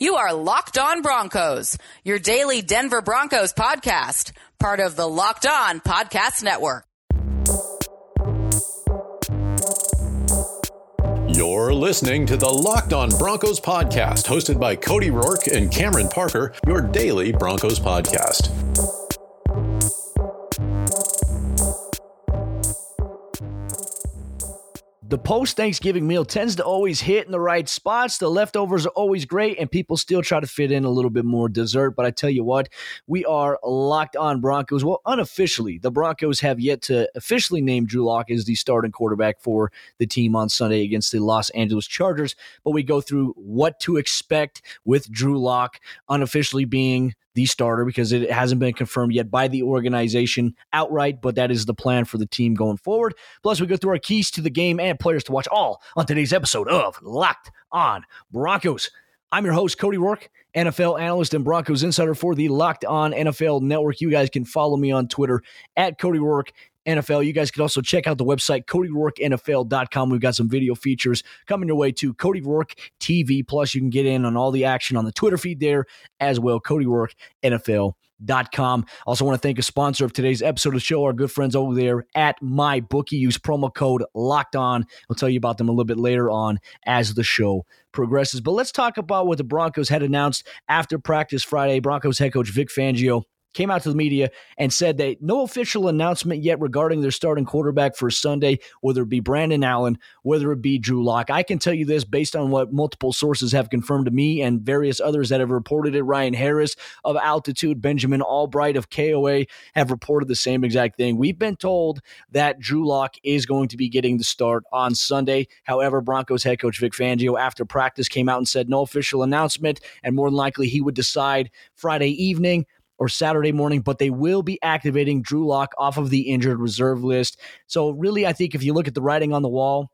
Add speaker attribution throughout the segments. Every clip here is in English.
Speaker 1: You are Locked On Broncos, your daily Denver Broncos podcast, part of the Locked On Podcast Network.
Speaker 2: You're listening to the Locked On Broncos podcast, hosted by Cody Roark and Cameron Parker, your daily Broncos podcast.
Speaker 3: The post Thanksgiving meal tends to always hit in the right spots. The leftovers are always great, and people still try to fit in a little bit more dessert. But I tell you what, we are locked on Broncos. Well, unofficially, the Broncos have yet to officially name Drew Lock as the starting quarterback for the team on Sunday against the Los Angeles Chargers. But we go through what to expect with Drew Lock unofficially being the starter because it hasn't been confirmed yet by the organization outright, but that is the plan for the team going forward. Plus, we go through our keys to the game and players to watch all on today's episode of Locked On Broncos. I'm your host, Cody Roark, NFL analyst and Broncos insider for the Locked On NFL Network. You guys can follow me on Twitter at Cody Roark NFL. You guys can also check out the website, CodyRoarkNFL.com. We've got some video features coming your way to Cody Roark TV. Plus, you can get in on all the action on the Twitter feed there as well, Cody Roark NFL. Dot com. Also, want to thank a sponsor of today's episode of the show, our good friends over there at MyBookie. Use promo code Locked On. I'll tell you about them a little bit later on as the show progresses. But let's talk about what the Broncos had announced after practice Friday. Broncos head coach Vic Fangio came out to the media and said that no official announcement yet regarding their starting quarterback for Sunday, whether it be Brandon Allen, whether it be Drew Lock. I can tell you this based on what multiple sources have confirmed to me and various others that have reported it. Ryan Harris of Altitude, Benjamin Albright of KOA have reported the same exact thing. We've been told that Drew Lock is going to be getting the start on Sunday. However, Broncos head coach Vic Fangio, after practice, came out and said no official announcement, and more than likely he would decide Friday evening or Saturday morning, but they will be activating Drew Lock off of the injured reserve list. So, really, I think if you look at the writing on the wall,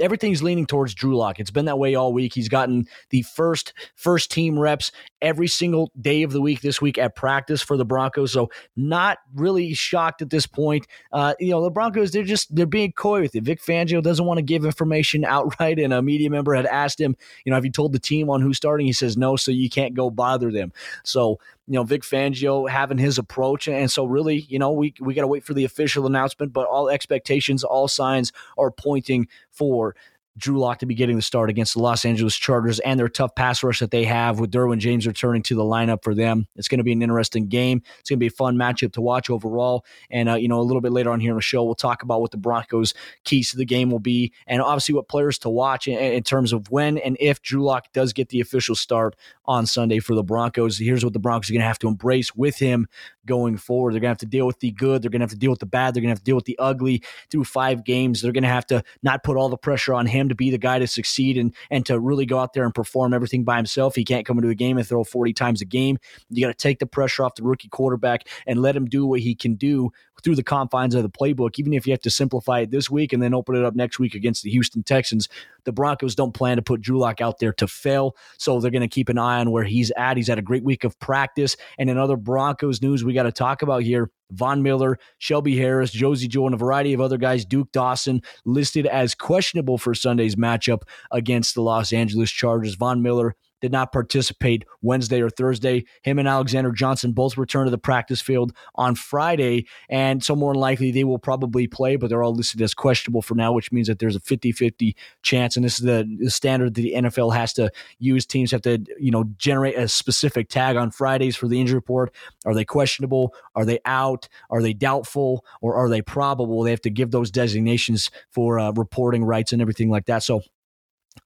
Speaker 3: everything's leaning towards Drew Lock. It's been that way all week. He's gotten the first first team reps every single day of the week this week at practice for the Broncos. So not really shocked at this point. Uh, you know, the Broncos they're just they're being coy with it. Vic Fangio doesn't want to give information outright, and a media member had asked him, you know, have you told the team on who's starting? He says no, so you can't go bother them. So you know Vic Fangio having his approach, and so really, you know, we we got to wait for the official announcement. But all expectations, all signs are pointing for Drew Lock to be getting the start against the Los Angeles Chargers and their tough pass rush that they have with Derwin James returning to the lineup for them. It's going to be an interesting game. It's going to be a fun matchup to watch overall. And, uh, you know, a little bit later on here in the show, we'll talk about what the Broncos' keys to the game will be and obviously what players to watch in, in terms of when and if Drew Lock does get the official start on Sunday for the Broncos. Here's what the Broncos are going to have to embrace with him going forward. They're going to have to deal with the good. They're going to have to deal with the bad. They're going to have to deal with the ugly through five games. They're going to have to not put all the pressure on him to be the guy to succeed and and to really go out there and perform everything by himself. He can't come into a game and throw 40 times a game. You got to take the pressure off the rookie quarterback and let him do what he can do through the confines of the playbook, even if you have to simplify it this week and then open it up next week against the Houston Texans. The Broncos don't plan to put Drew Lock out there to fail, so they're going to keep an eye on where he's at. He's had a great week of practice. And in other Broncos news, we got to talk about here Von Miller, Shelby Harris, Josey Jewell, and a variety of other guys. Duke Dawson listed as questionable for Sunday's matchup against the Los Angeles Chargers. Von Miller did not participate Wednesday or Thursday. Him and Alexander Johnson both returned to the practice field on Friday. And so, more than likely, they will probably play, but they're all listed as questionable for now, which means that there's a 50 50 chance. And this is the, the standard that the NFL has to use. Teams have to, you know, generate a specific tag on Fridays for the injury report. Are they questionable? Are they out? Are they doubtful? Or are they probable? They have to give those designations for uh, reporting rights and everything like that. So,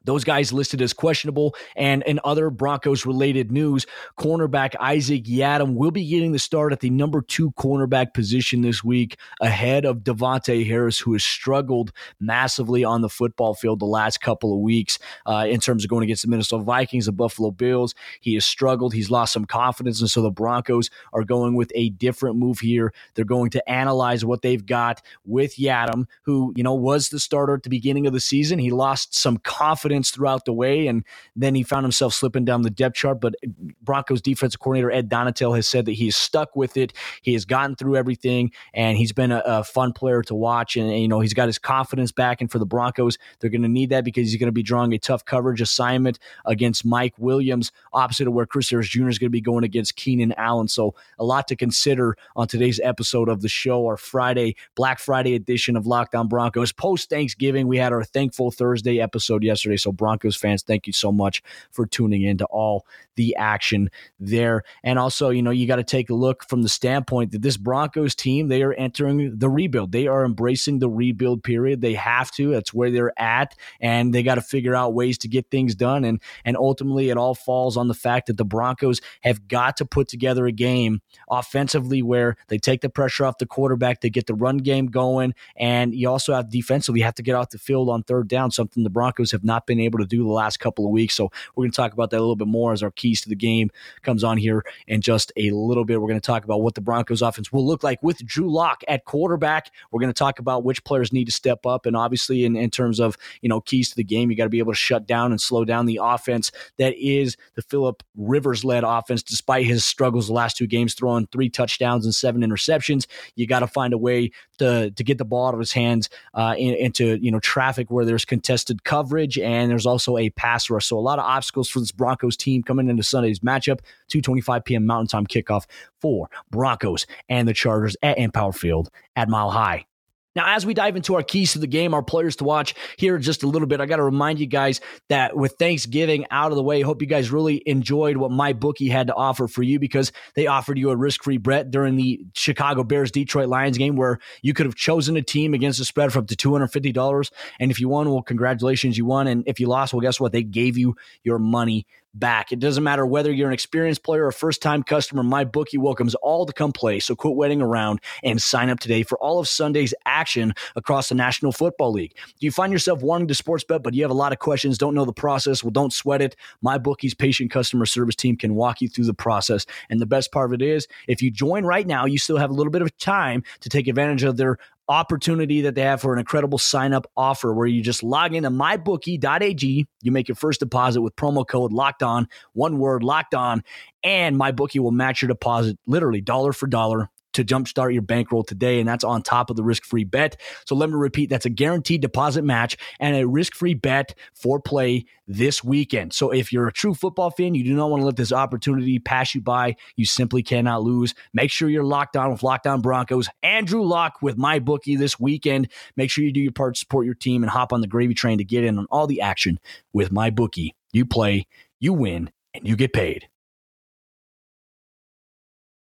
Speaker 3: those guys listed as questionable. And in other Broncos related news, cornerback Isaac Yiadom will be getting the start at the number two cornerback position this week, ahead of Davontae Harris, who has struggled massively on the football field the last couple of weeks uh, in terms of going against the Minnesota Vikings, the Buffalo Bills. He has struggled. He's lost some confidence. And so the Broncos are going with a different move here. They're going to analyze what they've got with Yiadom, who, you know, was the starter at the beginning of the season. He lost some confidence confidence throughout the way, and then he found himself slipping down the depth chart. But Broncos defensive coordinator Ed Donatell has said that he's stuck with it. He has gotten through everything, and he's been a, a fun player to watch. And, and, you know, he's got his confidence back. And for the Broncos, they're going to need that because he's going to be drawing a tough coverage assignment against Mike Williams, opposite of where Chris Harris Jr. is going to be going against Keenan Allen. So a lot to consider on today's episode of the show, our Friday, Black Friday edition of Locked On Broncos. Post Thanksgiving, we had our Thankful Thursday episode yesterday. So Broncos fans, thank you so much for tuning in to all the action there. And also, you know, you got to take a look from the standpoint that this Broncos team, they are entering the rebuild. They are embracing the rebuild period. They have to. That's where they're at. And they got to figure out ways to get things done. And and ultimately it all falls on the fact that the Broncos have got to put together a game offensively where they take the pressure off the quarterback, they get the run game going, and you also have defensively have to get off the field on third down, something the Broncos have not been able to do the last couple of weeks. So we're going to talk about that a little bit more as our keys to the game comes on here in just a little bit. We're going to talk about what the Broncos offense will look like with Drew Lock at quarterback. We're going to talk about which players need to step up. And obviously, in, in terms of, you know, keys to the game, you got to be able to shut down and slow down the offense that is the Philip Rivers led offense, despite his struggles the last two games, throwing three touchdowns and seven interceptions. You got to find a way to, to get the ball out of his hands uh, in, into, you know, traffic where there's contested coverage and there's also a pass rush. So a lot of obstacles for this Broncos team coming into Sunday's matchup, 2:25 p.m. Mountain Time kickoff for Broncos and the Chargers at Empower Field at Mile High. Now, as we dive into our keys to the game, our players to watch here just a little bit, I got to remind you guys that with Thanksgiving out of the way, hope you guys really enjoyed what my bookie had to offer for you because they offered you a risk-free bet during the Chicago Bears Detroit Lions game where you could have chosen a team against a spread for up to $250. And if you won, well, congratulations, you won. And if you lost, well, guess what? They gave you your money back. It doesn't matter whether you're an experienced player or first time customer, my bookie welcomes all to come play. So quit waiting around and sign up today for all of Sunday's action across the National Football League. Do you find yourself wanting to sports bet, but you have a lot of questions, don't know the process? Well, don't sweat it. My bookie's patient customer service team can walk you through the process. And the best part of it is, if you join right now, you still have a little bit of time to take advantage of their opportunity that they have for an incredible sign up offer where you just log into mybookie.ag, you make your first deposit with promo code locked on, one word locked on, and mybookie will match your deposit literally dollar for dollar to jumpstart your bankroll today, and that's on top of the risk free bet. So let me repeat that's a guaranteed deposit match and a risk free bet for play this weekend. So if you're a true football fan, you do not want to let this opportunity pass you by. You simply cannot lose. Make sure you're locked on with Locked On Broncos. Andrew Lock with my bookie this weekend. Make sure you do your part to support your team and hop on the gravy train to get in on all the action with my bookie. You play, you win, and you get paid.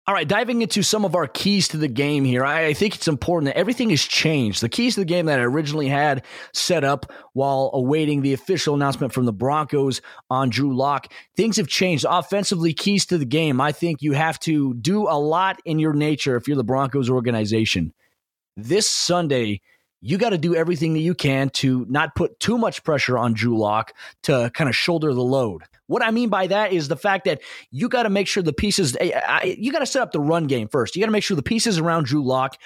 Speaker 3: All right, diving into some of our keys to the game here, I think it's important that everything has changed. The keys to the game that I originally had set up while awaiting the official announcement from the Broncos on Drew Lock, things have changed. Offensively, keys to the game. I think you have to do a lot in your nature if you're the Broncos organization. This Sunday, you got to do everything that you can to not put too much pressure on Drew Lock to kind of shoulder the load. What I mean by that is the fact that you got to make sure the pieces, eh, you got to set up the run game first. You got to make sure the pieces around Drew Lock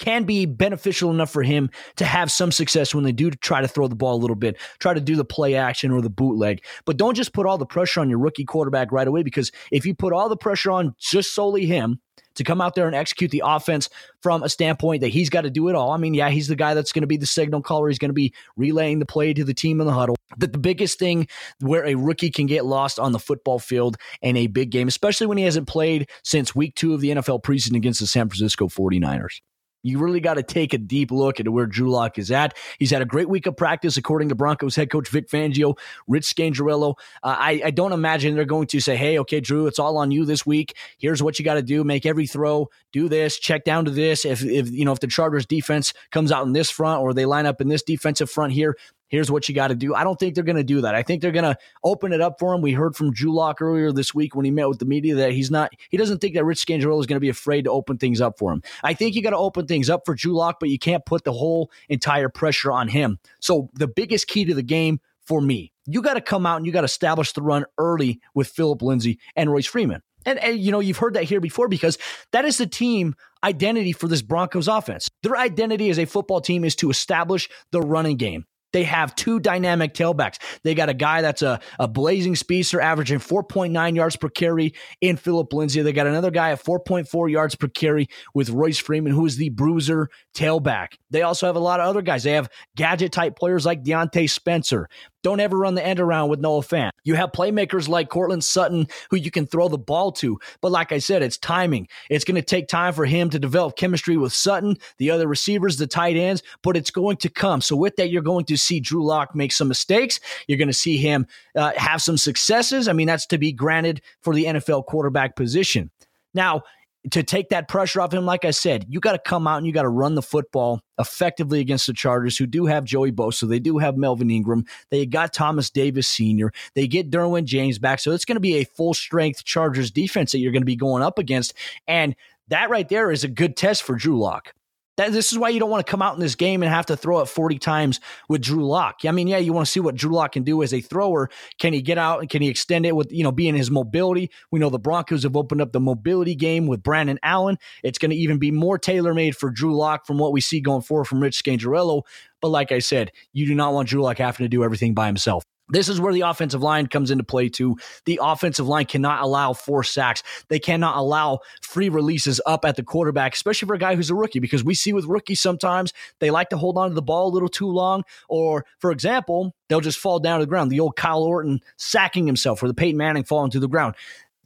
Speaker 3: can be beneficial enough for him to have some success when they do try to throw the ball a little bit, try to do the play action or the bootleg. But don't just put all the pressure on your rookie quarterback right away because if you put all the pressure on just solely him, to come out there and execute the offense from a standpoint that he's got to do it all. I mean, yeah, he's the guy that's going to be the signal caller. He's going to be relaying the play to the team in the huddle. But the biggest thing where a rookie can get lost on the football field in a big game, especially when he hasn't played since week two of the NFL preseason against the San Francisco 49ers. You really got to take a deep look into where Drew Lock is at. He's had a great week of practice, according to Broncos head coach Vic Fangio, Rich Scangarello. Uh, I, I, don't imagine they're going to say, hey, okay, Drew, it's all on you this week. Here's what you got to do. Make every throw. Do this. Check down to this. If, if, you know, if the Chargers defense comes out in this front or they line up in this defensive front here, here's what you got to do. I don't think they're going to do that. I think they're going to open it up for him. We heard from Drew earlier this week when he met with the media that he's not, he doesn't think that Rich Scangarello is going to be afraid to open things up for him. I think you got to open things up for Drew but you can't put the whole entire pressure on him. So the biggest key to the game for me, you got to come out and you got to establish the run early with Philip Lindsay and Royce Freeman. And, and, you know, you've heard that here before because that is the team identity for this Broncos offense. Their identity as a football team is to establish the running game. They have two dynamic tailbacks. They got a guy that's a, a blazing speedster, averaging 4.9 yards per carry in Philip Lindsay. They got another guy at 4.4 yards per carry with Royce Freeman, who is the bruiser tailback. They also have a lot of other guys. They have gadget type players like Diontae Spencer. Don't ever run the end around with Noah Fant. You have playmakers like Courtland Sutton who you can throw the ball to. But like I said, it's timing. It's going to take time for him to develop chemistry with Sutton, the other receivers, the tight ends, but it's going to come. So with that, you're going to see Drew Lock make some mistakes. You're going to see him uh, have some successes. I mean, that's to be granted for the NFL quarterback position. Now, to take that pressure off him, like I said, you got to come out and you got to run the football effectively against the Chargers, who do have Joey Bosa. They do have Melvin Ingram. They got Thomas Davis Sr. They get Derwin James back. So it's going to be a full strength Chargers defense that you're going to be going up against. And that right there is a good test for Drew Lock. That, this is why you don't want to come out in this game and have to throw it 40 times with Drew Lock. I mean, yeah, you want to see what Drew Lock can do as a thrower. Can he get out and can he extend it with, you know, being his mobility? We know the Broncos have opened up the mobility game with Brandon Allen. It's going to even be more tailor made for Drew Lock from what we see going forward from Rich Scangarello. But like I said, you do not want Drew Lock having to do everything by himself. This is where the offensive line comes into play too. The offensive line cannot allow four sacks. They cannot allow free releases up at the quarterback, especially for a guy who's a rookie, because we see with rookies sometimes they like to hold on to the ball a little too long. Or, for example, they'll just fall down to the ground. The old Kyle Orton sacking himself or the Peyton Manning falling to the ground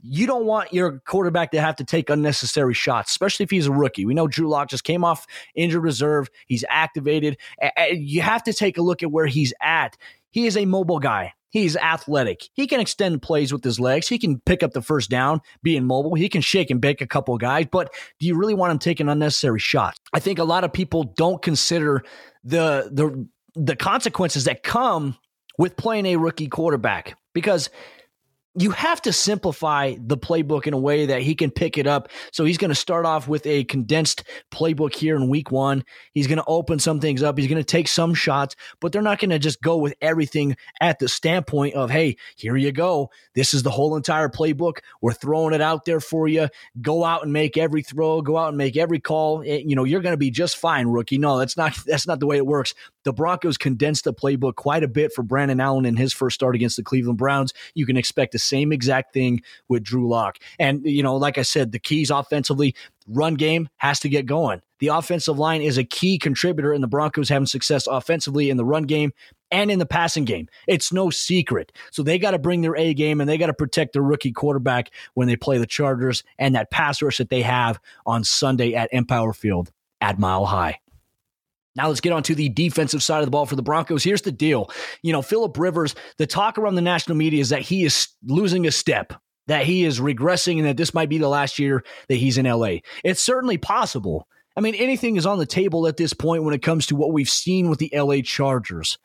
Speaker 3: you don't want your quarterback to have to take unnecessary shots, especially if he's a rookie. We know Drew Lock just came off injured reserve. He's activated. You have to take a look at where he's at. He is a mobile guy. He's athletic. He can extend plays with his legs. He can pick up the first down being mobile. He can shake and bake a couple of guys, but do you really want him taking unnecessary shots? I think a lot of people don't consider the the the consequences that come with playing a rookie quarterback because you have to simplify the playbook in a way that he can pick it up. So he's going to start off with a condensed playbook here in week one. He's going to open some things up. He's going to take some shots, but they're not going to just go with everything at the standpoint of, hey, here you go. This is the whole entire playbook. We're throwing it out there for you. Go out and make every throw. Go out and make every call. Eh, you know, you're going to be just fine, rookie. No, that's not that's not the way it works. The Broncos condensed the playbook quite a bit for Brandon Allen in his first start against the Cleveland Browns. You can expect the same exact thing with Drew Lock. And, you know, like I said, the keys offensively, run game has to get going. The offensive line is a key contributor in the Broncos having success offensively in the run game and in the passing game. It's no secret. So they got to bring their A game and they got to protect their rookie quarterback when they play the Chargers and that pass rush that they have on Sunday at Empower Field at Mile High. Now let's get on to the defensive side of the ball for the Broncos. Here's the deal. You know, Philip Rivers, the talk around the national media is that he is losing a step, that he is regressing, and that this might be the last year that he's in LA. It's certainly possible. I mean, anything is on the table at this point when it comes to what we've seen with the LA Chargers.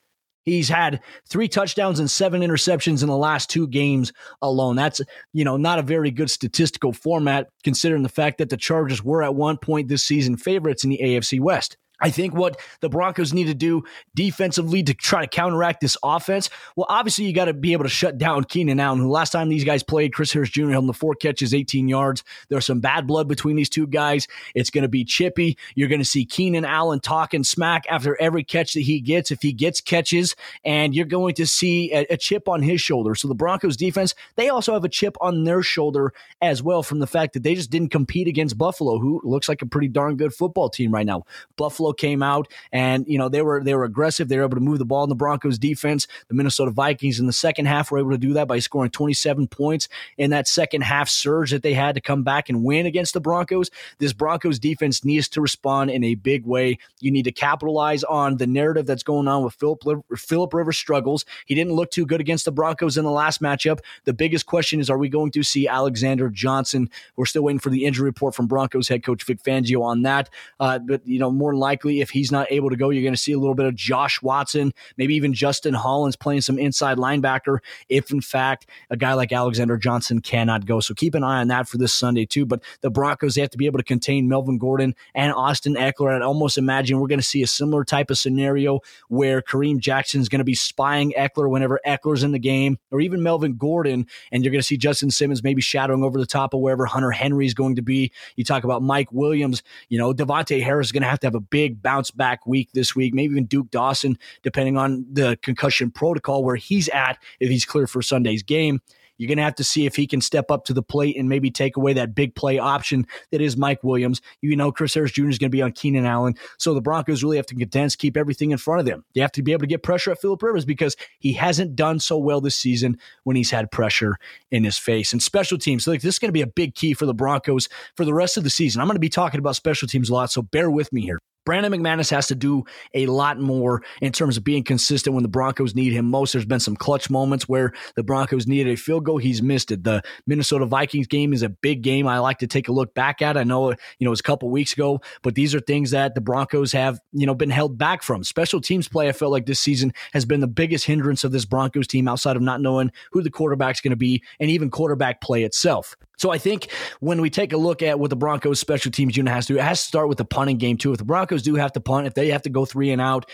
Speaker 3: He's had three touchdowns and seven interceptions in the last two games alone. That's, you know, not a very good statistical format considering the fact that the Chargers were at one point this season favorites in the AFC West. I think what the Broncos need to do defensively to try to counteract this offense, well, obviously you got to be able to shut down Keenan Allen, last time these guys played, Chris Harris Jr. held the four catches, 18 yards. There's some bad blood between these two guys. It's going to be chippy. You're going to see Keenan Allen talking smack after every catch that he gets, if he gets catches, and you're going to see a, a chip on his shoulder. So the Broncos defense, they also have a chip on their shoulder as well from the fact that they just didn't compete against Buffalo, who looks like a pretty darn good football team right now. Buffalo Buffalo came out and you know they were they were aggressive. They were able to move the ball in the Broncos defense. The Minnesota Vikings in the second half were able to do that by scoring 27 points in that second half surge that they had to come back and win against the Broncos. This Broncos defense needs to respond in a big way. You need to capitalize on the narrative that's going on with Philip Philip Rivers struggles. He didn't look too good against the Broncos in the last matchup. The biggest question is, are we going to see Alexander Johnson? We're still waiting for the injury report from Broncos head coach Vic Fangio on that. Uh, but you know, more likely likely if he's not able to go, you're going to see a little bit of Josh Watson, maybe even Justin Hollins playing some inside linebacker if, in fact, a guy like Alexander Johnson cannot go. So keep an eye on that for this Sunday, too. But the Broncos, they have to be able to contain Melvin Gordon and Austin Ekeler. I'd almost imagine we're going to see a similar type of scenario where Kareem Jackson is going to be spying Ekeler whenever Ekeler's in the game, or even Melvin Gordon, and you're going to see Justin Simmons maybe shadowing over the top of wherever Hunter Henry is going to be. You talk about Mike Williams, you know, Davontae Harris is going to have to have a big big bounce back week this week. Maybe even Duke Dawson, depending on the concussion protocol where he's at, if he's clear for Sunday's game. You're going to have to see if he can step up to the plate and maybe take away that big play option that is Mike Williams. You know, Chris Harris Jr. is going to be on Keenan Allen. So the Broncos really have to condense, keep everything in front of them. They have to be able to get pressure at Philip Rivers because he hasn't done so well this season when he's had pressure in his face. And special teams, like this is going to be a big key for the Broncos for the rest of the season. I'm going to be talking about special teams a lot, so bear with me here. Brandon McManus has to do a lot more in terms of being consistent when the Broncos need him most. There's been some clutch moments where the Broncos needed a field goal. He's missed it. The Minnesota Vikings game is a big game. I like to take a look back at. I know, you know, it was a couple weeks ago, but these are things that the Broncos have, you know, been held back from. Special teams play, I felt like this season has been the biggest hindrance of this Broncos team outside of not knowing who the quarterback's going to be and even quarterback play itself. So I think when we take a look at what the Broncos special teams unit has to do, it has to start with the punting game too. If the Broncos do have to punt, if they have to go three and out,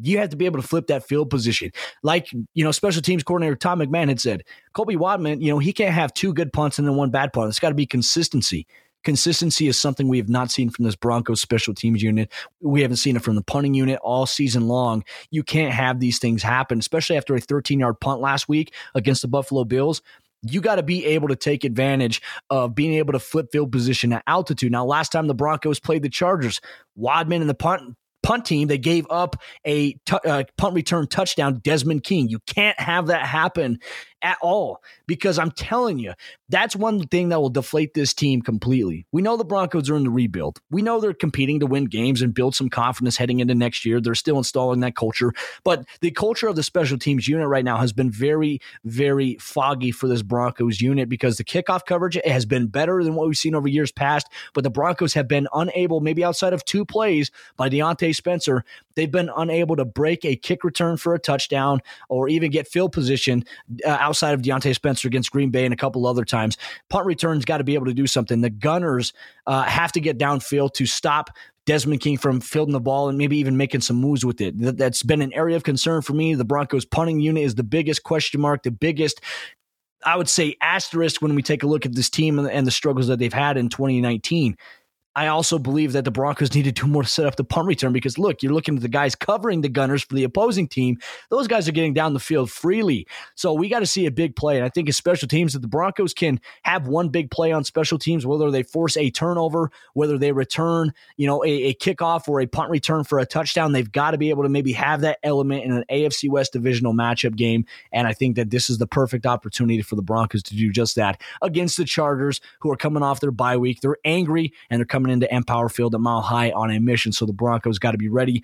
Speaker 3: you have to be able to flip that field position. Like, you know, special teams coordinator Tom McMahon had said, Colby Wadman, you know, he can't have two good punts and then one bad punt. It's got to be consistency. Consistency is something we have not seen from this Broncos special teams unit. We haven't seen it from the punting unit all season long. You can't have these things happen, especially after a 13 yard punt last week against the Buffalo Bills you got to be able to take advantage of being able to flip field position at altitude. Now, last time the Broncos played the Chargers, Wadman and the punt punt team, they gave up a uh, punt return touchdown, Desmond King. You can't have that happen at all because I'm telling you, that's one thing that will deflate this team completely. We know the Broncos are in the rebuild. We know they're competing to win games and build some confidence heading into next year. They're still installing that culture, but the culture of the special teams unit right now has been very, very foggy for this Broncos unit because the kickoff coverage has been better than what we've seen over years past, but the Broncos have been unable, maybe outside of two plays by Diontae Spencer, they've been unable to break a kick return for a touchdown or even get field position uh, outside of Diontae Spencer against Green Bay and a couple other times. Punt returns got to be able to do something. The Gunners uh, have to get downfield to stop Desmond King from fielding the ball and maybe even making some moves with it. That's been an area of concern for me. The Broncos punting unit is the biggest question mark, the biggest I would say asterisk when we take a look at this team and the struggles that they've had in 2019. I also believe that the Broncos need to more to set up the punt return because look, you're looking at the guys covering the Gunners for the opposing team. Those guys are getting down the field freely. So we got to see a big play. And I think as special teams that the Broncos can have one big play on special teams, whether they force a turnover, whether they return, you know, a, a kickoff or a punt return for a touchdown, they've got to be able to maybe have that element in an AFC West divisional matchup game. And I think that this is the perfect opportunity for the Broncos to do just that against the Chargers, who are coming off their bye week. They're angry and they're coming coming into Empower Field at Mile High on a mission. So the Broncos got to be ready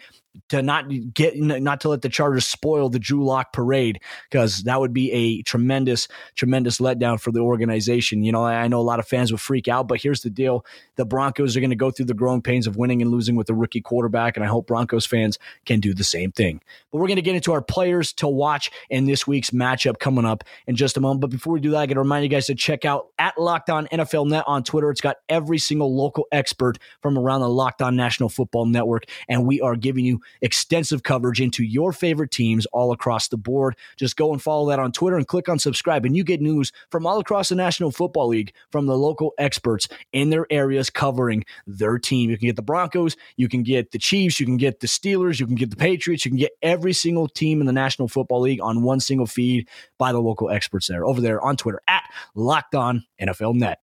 Speaker 3: to not get not to let the Chargers spoil the Drew Lock parade because that would be a tremendous tremendous letdown for the organization. You know, I know a lot of fans would freak out, but here's the deal: the Broncos are going to go through the growing pains of winning and losing with a rookie quarterback, and I hope Broncos fans can do the same thing. But we're going to get into our players to watch in this week's matchup coming up in just a moment. But before we do that, I got to remind you guys to check out at Locked On NFL Net on Twitter. It's got every single local expert from around the Locked On National Football Network, and we are giving you extensive coverage into your favorite teams all across the board. Just go and follow that on Twitter and click on subscribe, and you get news from all across the National Football League from the local experts in their areas covering their team. You can get the Broncos, you can get the Chiefs, you can get the Steelers, you can get the Patriots, you can get every single team in the National Football League on one single feed by the local experts there over there on Twitter at Locked On NFL Net.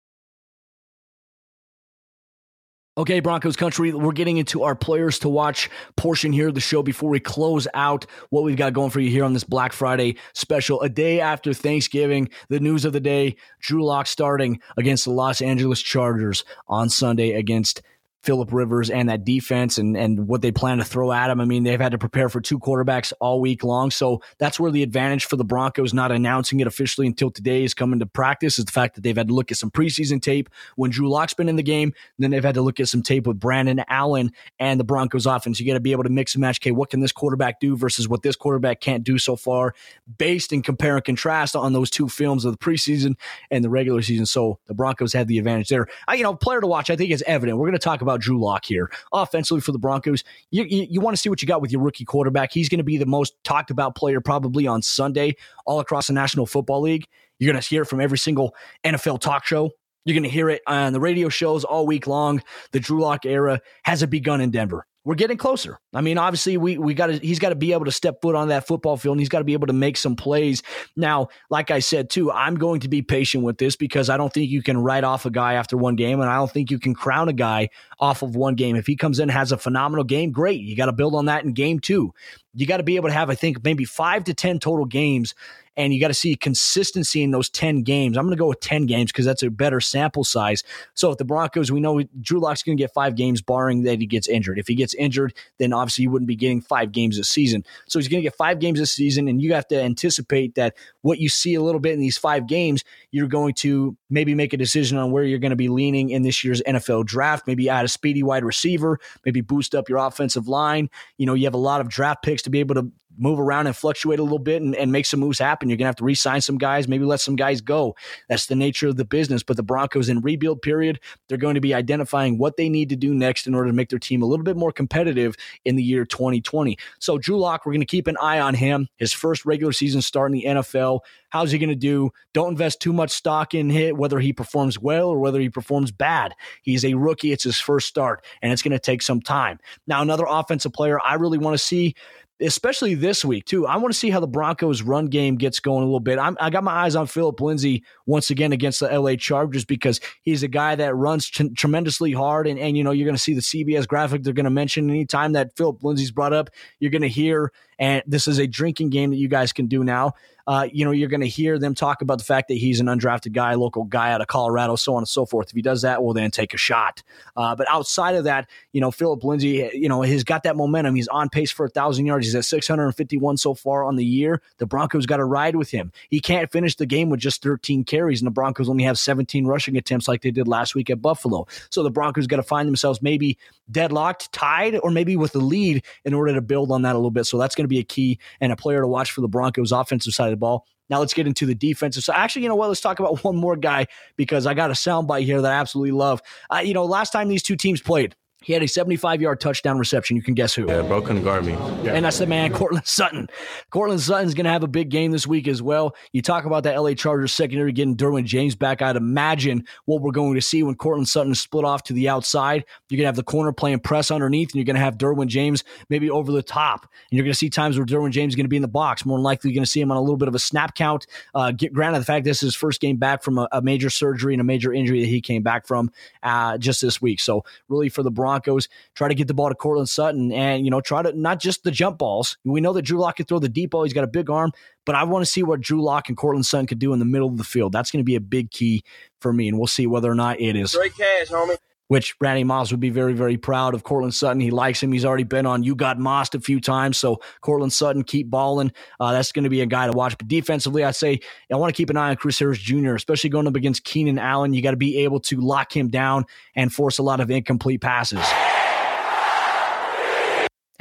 Speaker 3: Okay, Broncos country, we're getting into our players to watch portion here of the show before we close out what we've got going for you here on this Black Friday special. A day after Thanksgiving, the news of the day Drew Lock starting against the Los Angeles Chargers on Sunday against Philip Rivers and that defense and and what they plan to throw at him. I mean, they've had to prepare for two quarterbacks all week long, so that's where the advantage for the Broncos not announcing it officially until today is coming to practice is the fact that they've had to look at some preseason tape when Drew Lock's been in the game. Then they've had to look at some tape with Brandon Allen and the Broncos offense. You got to be able to mix and match. Okay, what can this quarterback do versus what this quarterback can't do so far, based and compare and contrast on those two films of the preseason and the regular season. So the Broncos have the advantage there. I, you know, player to watch. I think is evident. We're going to talk about about Drew Lock here. Offensively for the Broncos, you, you, you want to see what you got with your rookie quarterback. He's going to be the most talked about player probably on Sunday all across the National Football League. You're going to hear it from every single NFL talk show. You're going to hear it on the radio shows all week long. The Drew Lock era has begun in Denver. We're getting closer. I mean, obviously, we we got to he's got to be able to step foot on that football field, and he's got to be able to make some plays. Now, like I said too, I'm going to be patient with this because I don't think you can write off a guy after one game, and I don't think you can crown a guy off of one game. If he comes in has a phenomenal game, great. You got to build on that in game two. You got to be able to have, I think, maybe five to ten total games and you got to see consistency in those 10 games. I'm going to go with 10 games because that's a better sample size. So if the Broncos, we know Drew Lock's going to get five games, barring that he gets injured. If he gets injured, then obviously you wouldn't be getting five games this season. So he's going to get five games this season, and you have to anticipate that what you see a little bit in these five games, you're going to maybe make a decision on where you're going to be leaning in this year's NFL draft. Maybe add a speedy wide receiver, maybe boost up your offensive line. You know, you have a lot of draft picks to be able to move around and fluctuate a little bit and, and make some moves happen. You're going to have to re sign some guys, maybe let some guys go. That's the nature of the business. But the Broncos in rebuild period, they're going to be identifying what they need to do next in order to make their team a little bit more competitive in the year 2020. So, Drew Lock, we're going to keep an eye on him. His first regular season start in the NFL. How's he going to do? Don't invest too much stock in hit, whether he performs well or whether he performs bad. He's a rookie. It's his first start, and it's going to take some time. Now, another offensive player I really want to see especially this week too. I want to see how the Broncos' run game gets going a little bit. I'm, i got my eyes on Philip Lindsay once again against the LA Chargers because he's a guy that runs t- tremendously hard, and and you know you're going to see the CBS graphic they're going to mention anytime that Philip Lindsay's brought up. You're going to hear and this is a drinking game that you guys can do now. Uh, you know, you're going to hear them talk about the fact that he's an undrafted guy, local guy out of Colorado, so on and so forth. If he does that, well, then take a shot. Uh, but outside of that, you know, Philip Lindsay, you know, he's got that momentum. He's on pace for a thousand yards. He's at 651 so far on the year. The Broncos got to ride with him. He can't finish the game with just 13 carries, and the Broncos only have 17 rushing attempts like they did last week at Buffalo. So the Broncos got to find themselves maybe deadlocked, tied, or maybe with the lead in order to build on that a little bit. So that's going to a key and a player to watch for the Broncos offensive side of the ball. Now let's get into the defensive. So actually, you know what? Let's talk about one more guy because I got a soundbite here that I absolutely love. Uh, you know, last time these two teams played, he had a 75 yard touchdown reception. You can guess who.
Speaker 4: Yeah, bro couldn't guard me.
Speaker 3: Yeah. And that's the man, Courtland Sutton. Courtland Sutton's going to have a big game this week as well. You talk about that LA Chargers secondary getting Derwin James back. I'd imagine what we're going to see when Courtland Sutton is split off to the outside. You're going to have the corner playing press underneath, and you're going to have Derwin James maybe over the top. And you're going to see times where Derwin James is going to be in the box. More than likely, you're going to see him on a little bit of a snap count. Uh, get, granted, the fact this is his first game back from a, a, major surgery and a major injury that he came back from uh, just this week. So, really, for the Broncos, try to get the ball to Courtland Sutton and, you know, try to not just the jump balls. We know that Drew Lock can throw the deep ball. He's got a big arm, but I want to see what Drew Lock and Courtland Sutton could do in the middle of the field. That's going to be a big key for me, and we'll see whether or not it is.
Speaker 4: Great cash, homie
Speaker 3: which Randy Moss would be very, very proud of. Courtland Sutton, he likes him. He's already been on You Got Mossed a few times. So Courtland Sutton, keep balling. Uh, that's going to be a guy to watch. But defensively, I say I want to keep an eye on Chris Harris Jr., especially going up against Keenan Allen. You got to be able to lock him down and force a lot of incomplete passes.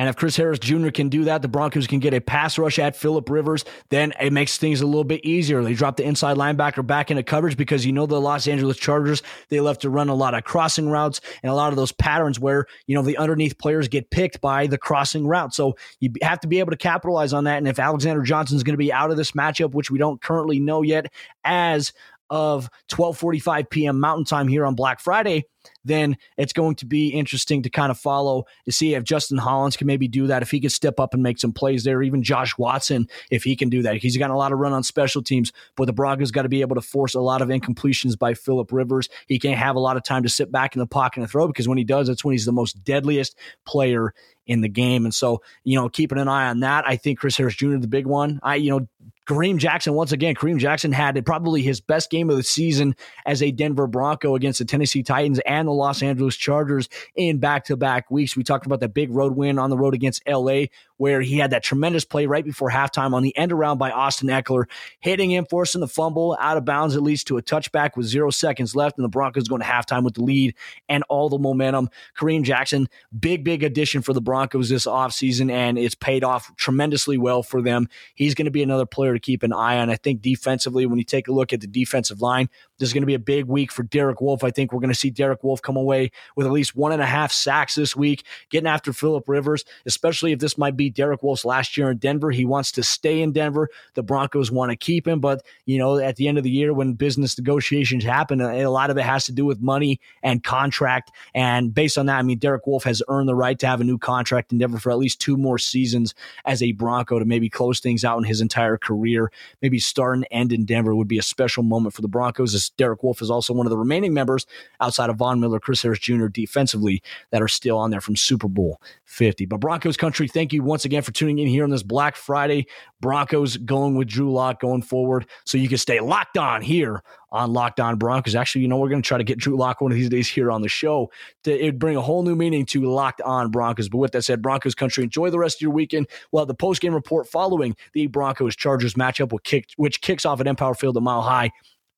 Speaker 3: And if Chris Harris Jr. can do that, the Broncos can get a pass rush at Philip Rivers. Then it makes things a little bit easier. They drop the inside linebacker back into coverage because you know the Los Angeles Chargers, they love to run a lot of crossing routes and a lot of those patterns where, you know, the underneath players get picked by the crossing route. So you have to be able to capitalize on that. And if Alexander Johnson is going to be out of this matchup, which we don't currently know yet, as of 12:45 p.m. Mountain Time here on Black Friday, then it's going to be interesting to kind of follow to see if Justin Hollins can maybe do that, if he could step up and make some plays there, even Josh Watson, if he can do that. He's got a lot of run on special teams, but the Broncos got to be able to force a lot of incompletions by Philip Rivers. He can't have a lot of time to sit back in the pocket and throw because when he does, that's when he's the most deadliest player in the game. And so, you know, keeping an eye on that. I think Chris Harris Jr. the big one. I, you know, Kareem Jackson, once again, Kareem Jackson had probably his best game of the season as a Denver Bronco against the Tennessee Titans and the Los Angeles Chargers in back to back weeks. We talked about that big road win on the road against LA, where he had that tremendous play right before halftime on the end around by Austin Ekeler, hitting him, forcing the fumble out of bounds. It leads to a touchback with zero seconds left, and the Broncos going to halftime with the lead and all the momentum. Kareem Jackson, big, big addition for the Broncos this offseason, and it's paid off tremendously well for them. He's going to be another player to keep an eye on. I think defensively, when you take a look at the defensive line, this is going to be a big week for Derek Wolfe. I think we're going to see Derek Derek Wolfe come away with at least one and a half sacks this week, getting after Philip Rivers, especially if this might be Derek Wolfe's last year in Denver. He wants to stay in Denver. The Broncos want to keep him, but you know, at the end of the year when business negotiations happen, uh, a lot of it has to do with money and contract. And based on that, I mean, Derek Wolfe has earned the right to have a new contract in Denver for at least two more seasons as a Bronco to maybe close things out in his entire career. Maybe start and end in Denver would be a special moment for the Broncos, as Derek Wolfe is also one of the remaining members outside of Von Miller, Chris Harris Jr. defensively that are still on there from Super Bowl 50. But Broncos country, thank you once again for tuning in here on this Black Friday. Broncos going with Drew Lock going forward so you can stay locked on here on Locked On Broncos. Actually, you know, we're going to try to get Drew Lock one of these days here on the show. To, it'd bring a whole new meaning to Locked On Broncos. But with that said, Broncos country, enjoy the rest of your weekend. We'll the post game report following the Broncos Chargers matchup, which kicks off at Empower Field a mile high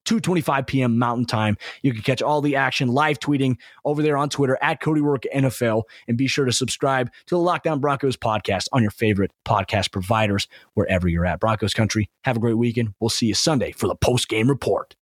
Speaker 3: 2.25 p.m. Mountain Time. You can catch all the action live tweeting over there on Twitter at Cody NFL. And be sure to subscribe to the Lockdown On Broncos podcast on your favorite podcast providers, wherever you're at. Broncos country, have a great weekend. We'll see you Sunday for the post-game report.